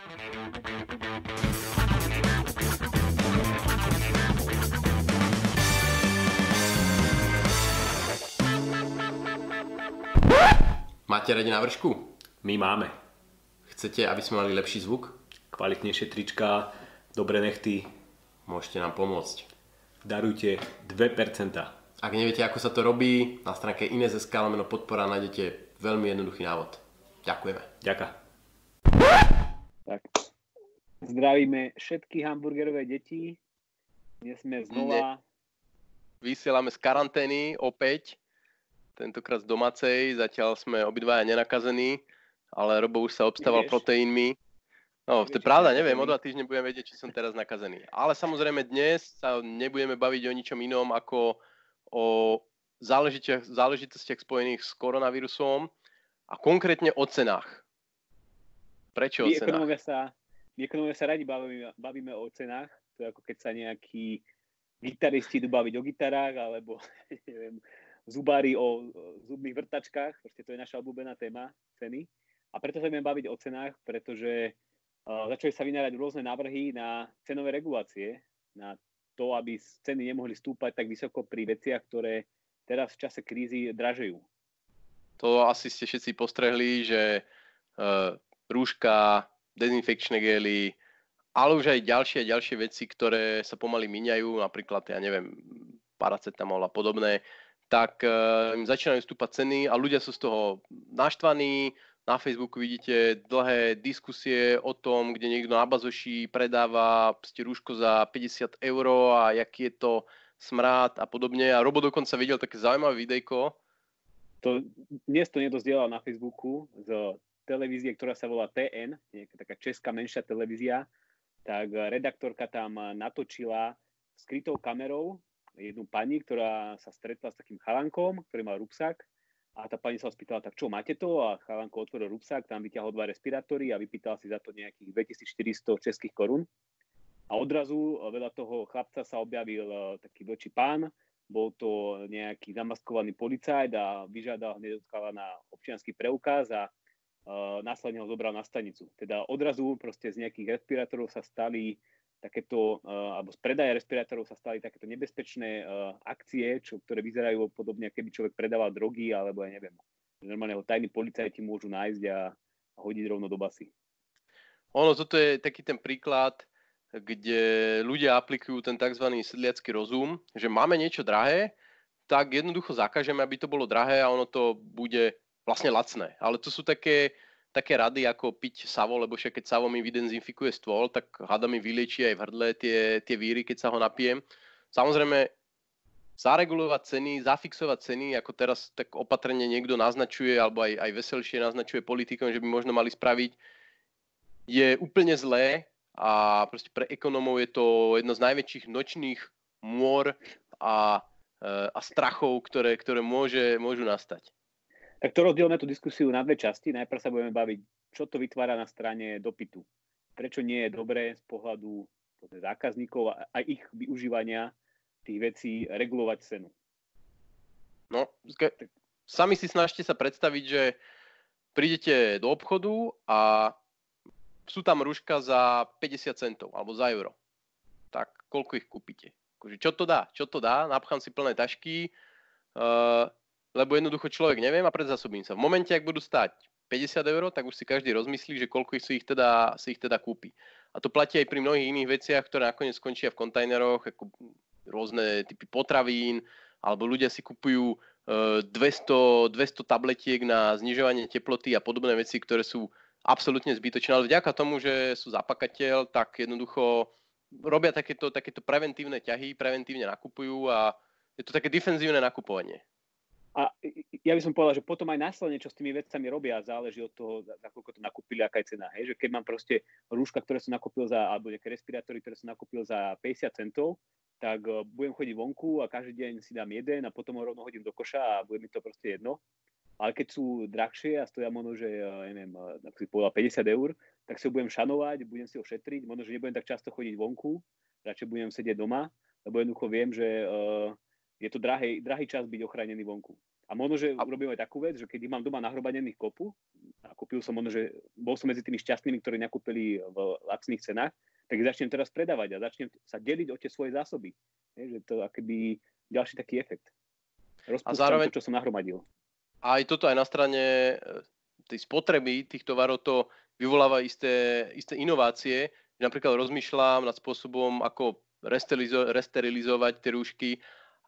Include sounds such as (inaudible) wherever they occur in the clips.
Máte radi na vršku? My máme. Chcete, aby sme mali lepší zvuk? Kvalitnejšie trička, dobré nechty. Môžete nám pomôcť. Darujte 2%. Ak neviete, ako sa to robí, na stránke Ines.sk podpora nájdete veľmi jednoduchý návod. Ďakujeme. Ďaká. Zdravíme všetky hamburgerové deti. Dnes sme znova... Vysielame z karantény opäť tentokrát z domácej, zatiaľ sme obidvaja nenakazení, ale Robo už sa obstával Nevieš. proteínmi. No, to je pravda, neviem, o dva týždne budem vedieť, či som teraz nakazený. Ale samozrejme dnes sa nebudeme baviť o ničom inom ako o záležitostiach, záležitostiach spojených s koronavírusom a konkrétne o cenách. Prečo o cenách? Sa, my ekonomia sa radi bavíme, bavíme o cenách. To je ako keď sa nejakí gitaristi idú baviť o gitarách, alebo (laughs) neviem, zubári o zubných vrtačkách, proste to je naša obľúbená téma, ceny. A preto sa budeme baviť o cenách, pretože uh, začali sa vynárať rôzne návrhy na cenové regulácie, na to, aby ceny nemohli stúpať tak vysoko pri veciach, ktoré teraz v čase krízy dražejú. To asi ste všetci postrehli, že uh, rúška, dezinfekčné gely, ale už aj ďalšie a ďalšie veci, ktoré sa pomaly míňajú, napríklad, ja neviem, paracetamol a podobné, tak uh, im začínajú stúpať ceny a ľudia sú z toho naštvaní. Na Facebooku vidíte dlhé diskusie o tom, kde niekto na bazoši predáva rúško za 50 eur a jaký je to smrad a podobne. A Robo dokonca videl také zaujímavé videjko. To, dnes to niekto zdieľal na Facebooku z televízie, ktorá sa volá TN, nejaká taká česká menšia televízia, tak redaktorka tam natočila skrytou kamerou jednu pani, ktorá sa stretla s takým chalankom, ktorý mal rúbsak a tá pani sa spýtala, tak čo, máte to? A chalanko otvoril rúbsak, tam vyťahol dva respirátory a vypýtal si za to nejakých 2400 českých korún. A odrazu vedľa toho chlapca sa objavil e, taký väčší pán, bol to nejaký zamaskovaný policajt a vyžiadal hneď na občianský preukaz a následne ho zobral na stanicu. Teda odrazu proste z nejakých respirátorov sa stali takéto, uh, alebo z predaja respirátorov sa stali takéto nebezpečné uh, akcie, čo, ktoré vyzerajú podobne, keby človek predával drogy, alebo ja neviem, normálne ho tajní policajti môžu nájsť a, a hodiť rovno do basy. Ono, toto je taký ten príklad, kde ľudia aplikujú ten tzv. sedliacký rozum, že máme niečo drahé, tak jednoducho zakážeme, aby to bolo drahé a ono to bude vlastne lacné. Ale to sú také, také rady, ako piť savo, lebo však keď savo mi vydenzinfikuje stôl, tak hada mi vyliečí aj v hrdle tie, tie víry, keď sa ho napijem. Samozrejme, zaregulovať ceny, zafixovať ceny, ako teraz tak opatrne niekto naznačuje, alebo aj, aj veselšie naznačuje politikom, že by možno mali spraviť, je úplne zlé a proste pre ekonomov je to jedno z najväčších nočných môr a, e, a strachov, ktoré, ktoré môže, môžu nastať. Tak to rozdielme tú diskusiu na dve časti. Najprv sa budeme baviť, čo to vytvára na strane dopytu. Prečo nie je dobré z pohľadu zákazníkov a aj ich využívania tých vecí regulovať cenu. No, sami si snažte sa predstaviť, že prídete do obchodu a sú tam rúška za 50 centov alebo za euro. Tak koľko ich kúpite? Akože čo to dá? Čo to dá? Napchám si plné tašky, uh, lebo jednoducho človek neviem a predzasobím sa. V momente, ak budú stať 50 eur, tak už si každý rozmyslí, že koľko si ich teda, si ich teda kúpi. A to platí aj pri mnohých iných veciach, ktoré nakoniec skončia v kontajneroch, ako rôzne typy potravín, alebo ľudia si kupujú 200, e, 200 tabletiek na znižovanie teploty a podobné veci, ktoré sú absolútne zbytočné. Ale vďaka tomu, že sú zapakateľ, tak jednoducho robia takéto, takéto preventívne ťahy, preventívne nakupujú a je to také defenzívne nakupovanie. A ja by som povedal, že potom aj následne, čo s tými vecami robia, záleží od toho, za, za koľko to nakúpili, aká je cena. Hej? Že keď mám proste rúška, ktoré som nakúpil za, alebo nejaké respirátory, ktoré som nakúpil za 50 centov, tak uh, budem chodiť vonku a každý deň si dám jeden a potom ho rovno hodím do koša a bude mi to proste jedno. Ale keď sú drahšie a stoja možno, že uh, neviem, uh, si povedal 50 eur, tak si ho budem šanovať, budem si ho šetriť, možno, že nebudem tak často chodiť vonku, radšej budem sedieť doma, lebo jednoducho viem, že uh, je to drahý, drahý čas byť ochránený vonku. A možno, že urobíme takú vec, že keď mám doma nahromadených kopu, a kúpil som možno, že bol som medzi tými šťastnými, ktorí nakúpili v lacných cenách, tak začnem teraz predávať a začnem sa deliť o tie svoje zásoby. Je, že to akoby ďalší taký efekt. Rozpúšťam a zároveň, to, čo som nahromadil. A aj toto aj na strane e, tej spotreby tých tovarov to vyvoláva isté, isté inovácie. Napríklad rozmýšľam nad spôsobom, ako resterilizovať tie rúšky,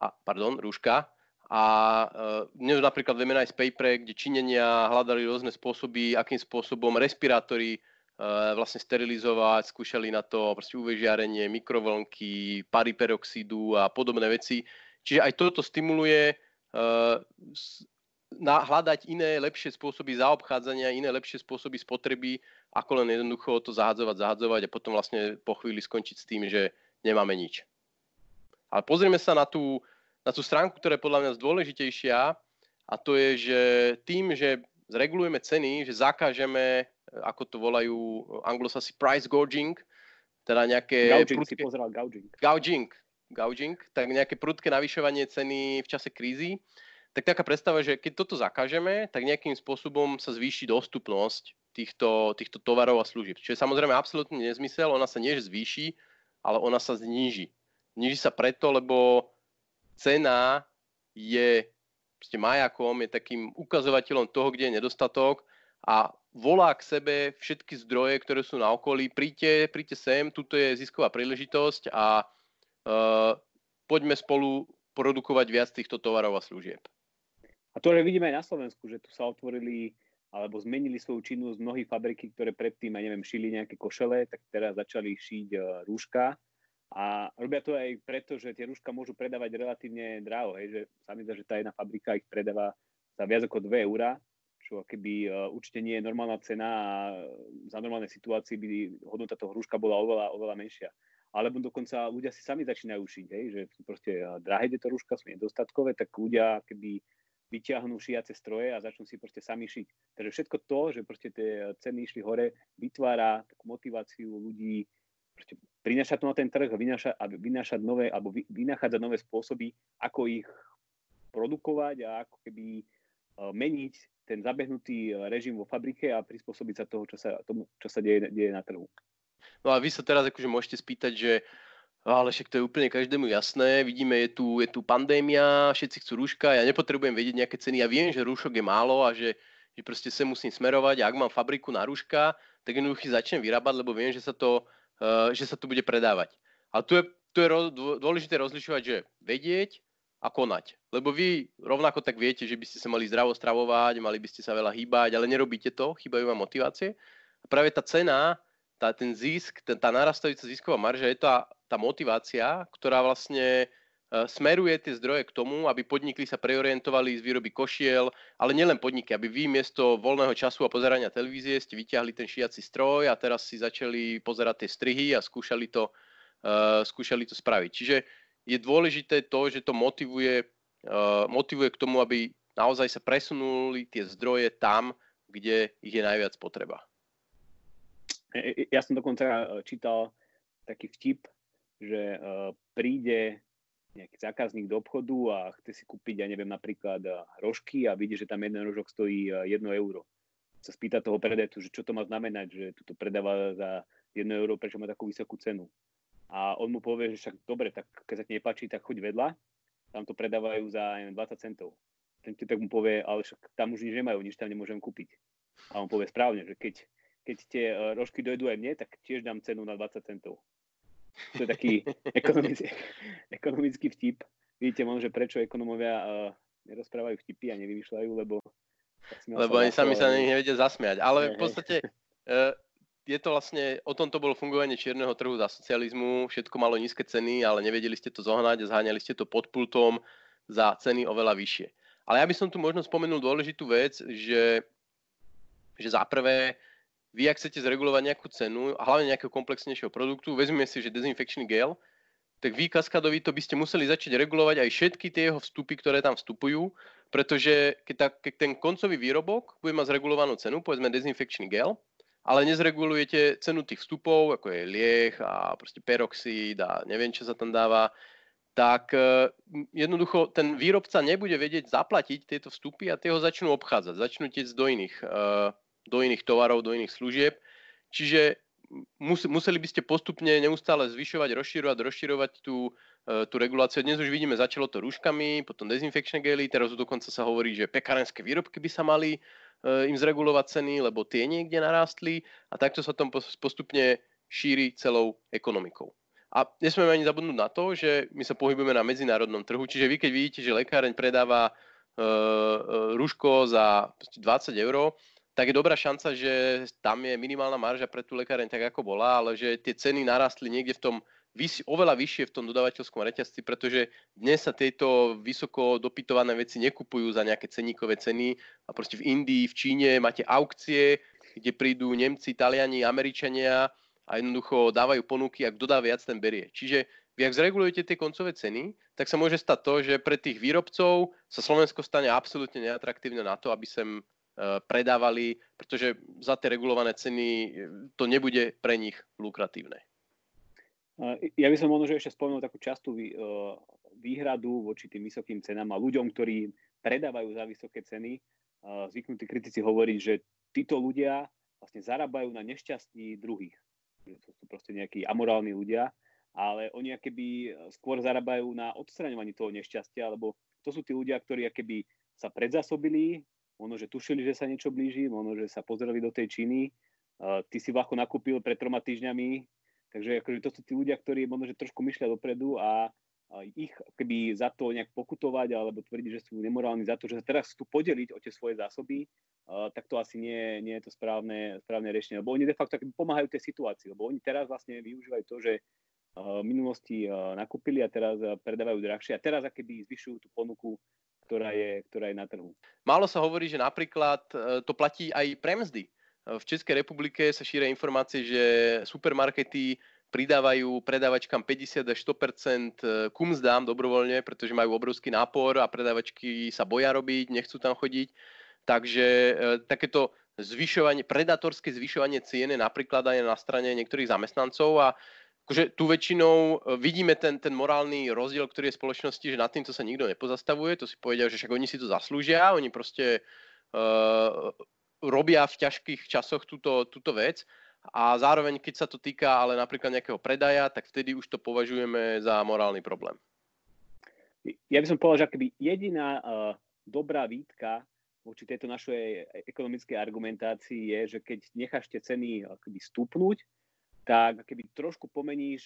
a, pardon, rúška, a uh, dnes napríklad vieme nájsť paper, kde Číňania hľadali rôzne spôsoby, akým spôsobom respirátory uh, vlastne sterilizovať, skúšali na to proste UV mikrovlnky, pary peroxidu a podobné veci. Čiže aj toto stimuluje uh, na, hľadať iné, lepšie spôsoby zaobchádzania, iné, lepšie spôsoby spotreby, ako len jednoducho to zahadzovať, zahadzovať a potom vlastne po chvíli skončiť s tým, že nemáme nič. Ale pozrieme sa na tú, na tú stránku, ktorá je podľa mňa dôležitejšia a to je, že tým, že zregulujeme ceny, že zakážeme, ako to volajú anglosasi price gouging, teda nejaké... Gouging prudké, si pozeral, gouging. Gouging, gouging, tak nejaké prudké navyšovanie ceny v čase krízy. Tak taká predstava, že keď toto zakážeme, tak nejakým spôsobom sa zvýši dostupnosť týchto, týchto tovarov a služieb. Čiže samozrejme absolútne nezmysel, ona sa nie zvýši, ale ona sa zníži. Zníži sa preto, lebo cena je proste majakom, je takým ukazovateľom toho, kde je nedostatok a volá k sebe všetky zdroje, ktoré sú na okolí. Príďte, príďte sem, tuto je zisková príležitosť a uh, poďme spolu produkovať viac týchto tovarov a služieb. A to že vidíme aj na Slovensku, že tu sa otvorili alebo zmenili svoju činnosť mnohí fabriky, ktoré predtým, ja neviem, šili nejaké košele, tak teraz začali šiť uh, rúška a robia to aj preto, že tie rúška môžu predávať relatívne draho, hej, že sa mi zdá, že tá jedna fabrika ich predáva za viac ako 2 eurá, čo keby uh, určite nie je normálna cena a za normálne situácie by hodnota toho rúška bola oveľa, oveľa menšia. Alebo dokonca ľudia si sami začínajú šiť, hej, že sú proste drahé tieto rúška, sú nedostatkové, tak ľudia keby vyťahnú šiace stroje a začnú si proste sami šiť. Takže všetko to, že proste tie ceny išli hore, vytvára takú motiváciu ľudí proste prinášať to na ten trh, vynášať, vynášať nové, alebo vy, vynachádzať nové spôsoby, ako ich produkovať a ako keby uh, meniť ten zabehnutý e, režim vo fabrike a prispôsobiť sa toho, čo sa, tomu, čo sa deje, deje na trhu. No a vy sa teraz akože môžete spýtať, že ale však to je úplne každému jasné, vidíme, je tu, je tu pandémia, všetci chcú rúška, ja nepotrebujem vedieť nejaké ceny, ja viem, že rúšok je málo a že, že proste sa musím smerovať a ak mám fabriku na rúška, tak jednoducho začnem vyrábať, lebo viem, že sa to že sa tu bude predávať. A tu je, tu je dôležité rozlišovať, že vedieť a konať. Lebo vy rovnako tak viete, že by ste sa mali zdravo stravovať, mali by ste sa veľa hýbať, ale nerobíte to, chýbajú vám motivácie. A práve tá cena, tá, ten zisk, ten, tá narastajúca zisková marža je tá, tá motivácia, ktorá vlastne smeruje tie zdroje k tomu, aby podniky sa preorientovali z výroby košiel, ale nielen podniky, aby vy miesto voľného času a pozerania televízie ste vyťahli ten šiaci stroj a teraz si začali pozerať tie strihy a skúšali to, uh, skúšali to spraviť. Čiže je dôležité to, že to motivuje, uh, motivuje k tomu, aby naozaj sa presunuli tie zdroje tam, kde ich je najviac potreba. Ja som dokonca čítal taký vtip, že príde nejaký zákazník do obchodu a chce si kúpiť, ja neviem, napríklad eh, rožky a vidí, že tam jeden rožok stojí 1 eh, euro. Sa spýta toho predajcu, že čo to má znamenať, že to predáva za 1 euro, prečo má takú vysokú cenu. A on mu povie, že však dobre, tak keď sa ti nepáči, tak choď vedľa, tam to predávajú za neviem, 20 centov. Ten tak mu povie, ale však tam už nič nemajú, nič tam nemôžem kúpiť. A on povie správne, že keď, keď tie eh, rožky dojdú aj mne, tak tiež dám cenu na 20 centov. To je taký (laughs) ekonomický, ekonomický vtip. Vidíte možno, že prečo ekonomovia uh, nerozprávajú vtipy a nevymýšľajú, lebo... Lebo oni sami sa nevedia zasmiať. Ale v podstate uh, je to vlastne, o tomto bolo fungovanie čierneho trhu za socializmu. Všetko malo nízke ceny, ale nevedeli ste to zohnať a zháňali ste to pod pultom za ceny oveľa vyššie. Ale ja by som tu možno spomenul dôležitú vec, že, že za prvé vy, ak chcete zregulovať nejakú cenu, a hlavne nejakého komplexnejšieho produktu, vezmeme si, že dezinfekčný gel, tak vy kaskadovi to by ste museli začať regulovať aj všetky tie jeho vstupy, ktoré tam vstupujú, pretože keď, ta, keď ten koncový výrobok bude mať zregulovanú cenu, povedzme dezinfekčný gel, ale nezregulujete cenu tých vstupov, ako je lieh a proste peroxid a neviem, čo sa tam dáva, tak e, jednoducho ten výrobca nebude vedieť zaplatiť tieto vstupy a tie ho začnú obchádzať, začnú tiec do iných, e, do iných tovarov, do iných služieb. Čiže museli by ste postupne neustále zvyšovať, rozširovať, rozširovať tú, e, tú reguláciu. Dnes už vidíme, začalo to rúškami, potom dezinfekčné gely, teraz dokonca sa hovorí, že pekárenské výrobky by sa mali im zregulovať ceny, lebo tie niekde narástli a takto sa tom postupne šíri celou ekonomikou. A nesmieme ani zabudnúť na to, že my sa pohybujeme na medzinárodnom trhu, čiže vy keď vidíte, že lekáreň predáva e, e, rúško za 20 eur, tak je dobrá šanca, že tam je minimálna marža pre tú lekáreň tak, ako bola, ale že tie ceny narastli niekde v tom oveľa vyššie v tom dodávateľskom reťazci, pretože dnes sa tieto vysoko dopytované veci nekupujú za nejaké ceníkové ceny a proste v Indii, v Číne máte aukcie, kde prídu Nemci, Taliani, Američania a jednoducho dávajú ponuky a kto dá viac, ten berie. Čiže vy ak zregulujete tie koncové ceny, tak sa môže stať to, že pre tých výrobcov sa Slovensko stane absolútne neatraktívne na to, aby sem predávali, pretože za tie regulované ceny e, to nebude pre nich lukratívne. Ja by som možno ešte spomenul takú častú výhradu voči tým vysokým cenám a ľuďom, ktorí predávajú za vysoké ceny. Zvyknutí kritici hovoriť, že títo ľudia vlastne zarábajú na nešťastí druhých to sú proste nejakí amorálni ľudia, ale oni akéby skôr zarábajú na odstraňovaní toho nešťastia, lebo to sú tí ľudia, ktorí akéby sa predzasobili, možno, že tušili, že sa niečo blíži, možno, že sa pozreli do tej Číny, uh, ty si vlako nakúpil pred troma týždňami, takže akože to sú tí ľudia, ktorí možno, že trošku myšľa dopredu a ich keby za to nejak pokutovať alebo tvrdiť, že sú nemorálni za to, že sa teraz chcú podeliť o tie svoje zásoby, tak to asi nie, nie je to správne, správne riešenie. Lebo oni de facto pomáhajú tej situácii, lebo oni teraz vlastne využívajú to, že v minulosti nakúpili a teraz predávajú drahšie a teraz akéby zvyšujú tú ponuku, ktorá je, ktorá je na trhu. Málo sa hovorí, že napríklad e, to platí aj pre mzdy. V Českej republike sa šíria informácie, že supermarkety pridávajú predávačkám 50 až 100% ku mzdám dobrovoľne, pretože majú obrovský nápor a predávačky sa boja robiť, nechcú tam chodiť. Takže e, takéto zvyšovanie, predatorské zvyšovanie cien je napríklad aj na strane niektorých zamestnancov a akože tu väčšinou e, vidíme ten, ten morálny rozdiel, ktorý je v spoločnosti, že nad týmto sa nikto nepozastavuje, to si povedia, že však oni si to zaslúžia, oni proste uh, robia v ťažkých časoch túto, túto vec a zároveň, keď sa to týka ale napríklad nejakého predaja, tak vtedy už to považujeme za morálny problém. Ja by som povedal, že akoby jediná uh, dobrá výtka voči tejto našej ekonomickej argumentácii je, že keď necháš tie ceny akoby stúpnúť, tak keby trošku pomeníš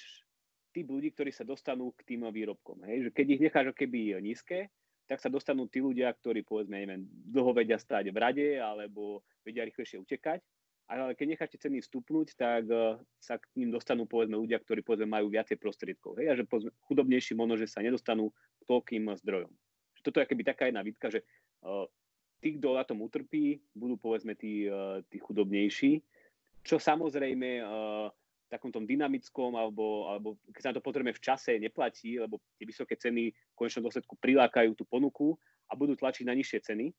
typ ľudí, ktorí sa dostanú k tým výrobkom. Hej? Že keď ich necháš keby nízke, tak sa dostanú tí ľudia, ktorí povedzme, neviem, dlho vedia stáť v rade alebo vedia rýchlejšie utekať ale keď necháte ceny vstupnúť, tak uh, sa k ním dostanú povedzme ľudia, ktorí povedzme majú viacej prostriedkov. Hej? A že povedzme, chudobnejší možno, že sa nedostanú k toľkým zdrojom. Že toto je keby taká jedna výtka, že uh, tí, kto na tom utrpí, budú povedzme tí, uh, tí chudobnejší, čo samozrejme uh, takom tom dynamickom alebo, alebo keď sa na to potrebujeme v čase neplatí, lebo tie vysoké ceny v konečnom dôsledku prilákajú tú ponuku a budú tlačiť na nižšie ceny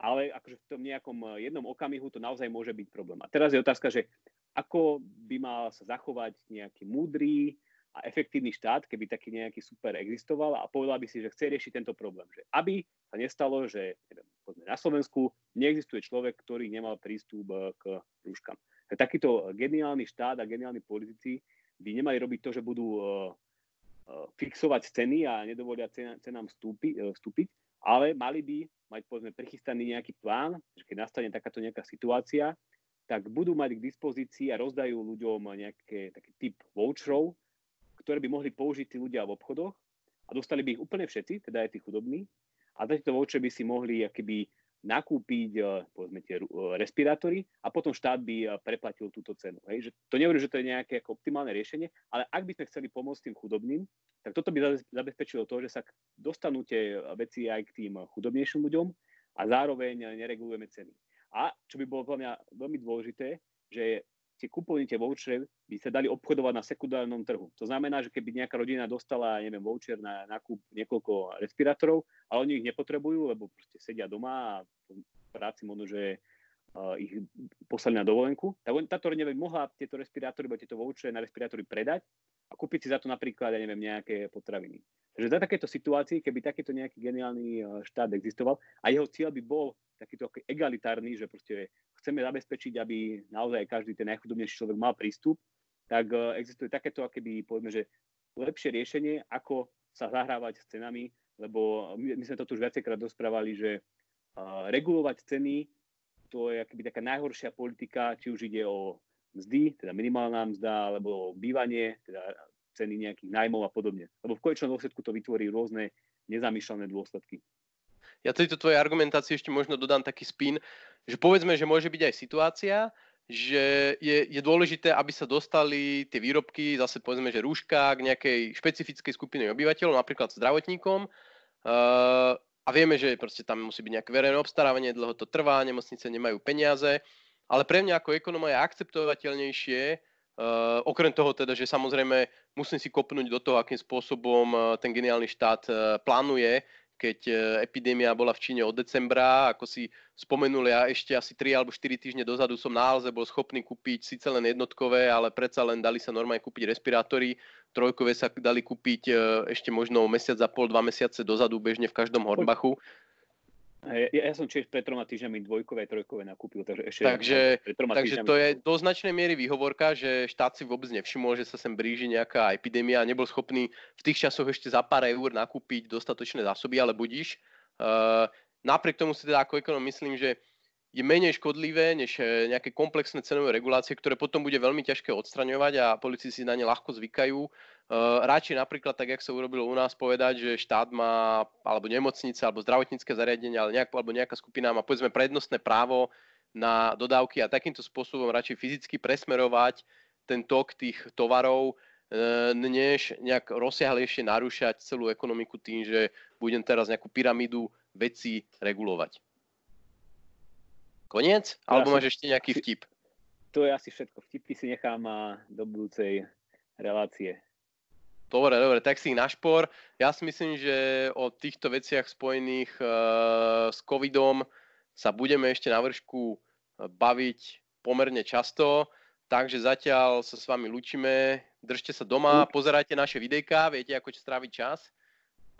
ale akože v tom nejakom eh, jednom okamihu to naozaj môže byť problém. A teraz je otázka, že ako by mal sa zachovať nejaký múdry a efektívny štát, keby taký nejaký super existoval a povedal by si, že chce riešiť tento problém. Že aby sa nestalo, že neviem, na Slovensku neexistuje človek, ktorý nemal prístup eh, k rúškam. Takýto geniálny štát a geniálni politici by nemali robiť to, že budú uh, uh, fixovať ceny a nedovolia cenám uh, vstúpiť, ale mali by mať povedzme prichystaný nejaký plán, že keď nastane takáto nejaká situácia, tak budú mať k dispozícii a rozdajú ľuďom nejaké taký typ voucherov, ktoré by mohli použiť tí ľudia v obchodoch a dostali by ich úplne všetci, teda aj tí chudobní. A tieto voucher by si mohli akoby nakúpiť eh, povedzme tie eh, respirátory a potom štát by eh, preplatil túto cenu. Hej? Že to nehovorím, že to je nejaké ako optimálne riešenie, ale ak by sme chceli pomôcť tým chudobným, tak toto by zabezpečilo to, že sa dostanú tie veci aj k tým chudobnejším ľuďom a zároveň neregulujeme ceny. A čo by bolo podľa mňa veľmi dôležité, že tie kupovní, tie vouchery by sa dali obchodovať na sekundárnom trhu. To znamená, že keby nejaká rodina dostala, neviem, voucher na nákup niekoľko respirátorov, ale oni ich nepotrebujú, lebo proste sedia doma a práci možno, že uh, ich poslali na dovolenku, tak táto rodina by mohla tieto respirátory, alebo tieto vouchery na respirátory predať a kúpiť si za to napríklad, ja neviem, nejaké potraviny. Takže za takéto situácii, keby takýto nejaký geniálny štát existoval a jeho cieľ by bol takýto egalitárny, že proste chceme zabezpečiť, aby naozaj každý ten najchudobnejší človek mal prístup, tak existuje takéto, akéby, povedzme, že lepšie riešenie, ako sa zahrávať s cenami, lebo my, my sme to tu už viacejkrát dosprávali, že regulovať ceny to je akoby taká najhoršia politika, či už ide o mzdy, teda minimálna mzda, alebo bývanie, teda ceny nejakých nájmov a podobne. Lebo v konečnom dôsledku to vytvorí rôzne nezamýšľané dôsledky. Ja tejto tvojej argumentácii ešte možno dodám taký spin, že povedzme, že môže byť aj situácia, že je, je dôležité, aby sa dostali tie výrobky, zase povedzme, že rúška k nejakej špecifickej skupine obyvateľov, napríklad zdravotníkom. A vieme, že proste tam musí byť nejaké verejné obstarávanie, dlho to trvá, nemocnice nemajú peniaze. Ale pre mňa ako ekonoma je akceptovateľnejšie, uh, okrem toho teda, že samozrejme musím si kopnúť do toho, akým spôsobom uh, ten geniálny štát uh, plánuje keď e, epidémia bola v Číne od decembra, ako si spomenul, ja ešte asi 3 alebo 4 týždne dozadu som na Alze bol schopný kúpiť síce len jednotkové, ale predsa len dali sa normálne kúpiť respirátory, trojkové sa dali kúpiť e, ešte možno mesiac a pol, dva mesiace dozadu bežne v každom Hornbachu. Ja, ja som tiež pred troma týždňami dvojkové, trojkové nakúpil, takže ešte takže, takže to je do značnej miery výhovorka, že štát si vôbec nevšimol, že sa sem blíži nejaká epidémia a nebol schopný v tých časoch ešte za pár eur nakúpiť dostatočné zásoby, ale budíš. Uh, napriek tomu si teda ako ekonom myslím, že je menej škodlivé než eh, nejaké komplexné cenové regulácie, ktoré potom bude veľmi ťažké odstraňovať a politici si na ne ľahko zvykajú. Uh, radšej napríklad, tak jak sa urobilo u nás, povedať, že štát má, alebo nemocnice, alebo zdravotnícke zariadenia, ale nejak, alebo nejaká skupina má povedzme prednostné právo na dodávky a takýmto spôsobom radšej fyzicky presmerovať ten tok tých tovarov, uh, než nejak rozsiahlejšie narúšať celú ekonomiku tým, že budem teraz nejakú pyramídu veci regulovať. Koniec? Alebo máš ešte nejaký vtip? To je asi všetko. Vtipy si nechám do budúcej relácie. Dobre, dobre, tak si ich našpor. Ja si myslím, že o týchto veciach spojených uh, s covidom sa budeme ešte na vršku e, baviť pomerne často, takže zatiaľ sa s vami lučíme. Držte sa doma, pozerajte naše videjka, viete, ako stráviť čas.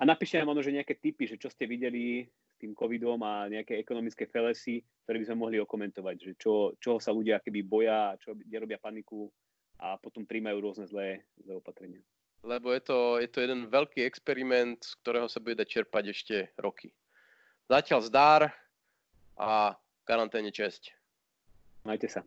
A napíšte nám možno, že nejaké tipy, že čo ste videli s tým covidom a nejaké ekonomické felesy, ktoré by sme mohli okomentovať, že čo, čo sa ľudia keby boja, čo nerobia paniku a potom príjmajú rôzne zlé, zlé opatrenia lebo je to, je to jeden veľký experiment, z ktorého sa bude dať čerpať ešte roky. Zatiaľ zdár a karanténe česť. Majte sa.